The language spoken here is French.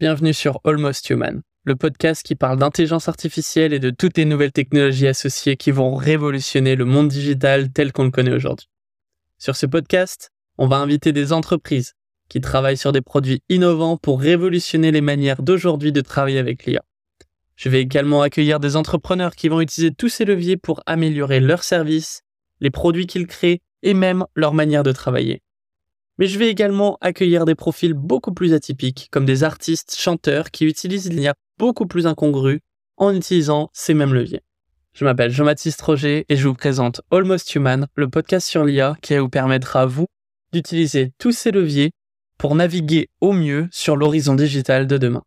bienvenue sur Almost Human, le podcast qui parle d'intelligence artificielle et de toutes les nouvelles technologies associées qui vont révolutionner le monde digital tel qu'on le connaît aujourd'hui. Sur ce podcast, on va inviter des entreprises qui travaillent sur des produits innovants pour révolutionner les manières d'aujourd'hui de travailler avec l'IA. Je vais également accueillir des entrepreneurs qui vont utiliser tous ces leviers pour améliorer leurs services, les produits qu'ils créent et même leur manière de travailler. Mais je vais également accueillir des profils beaucoup plus atypiques, comme des artistes, chanteurs qui utilisent l'IA beaucoup plus incongrue en utilisant ces mêmes leviers. Je m'appelle Jean-Baptiste Roger et je vous présente Almost Human, le podcast sur l'IA qui vous permettra à vous d'utiliser tous ces leviers pour naviguer au mieux sur l'horizon digital de demain.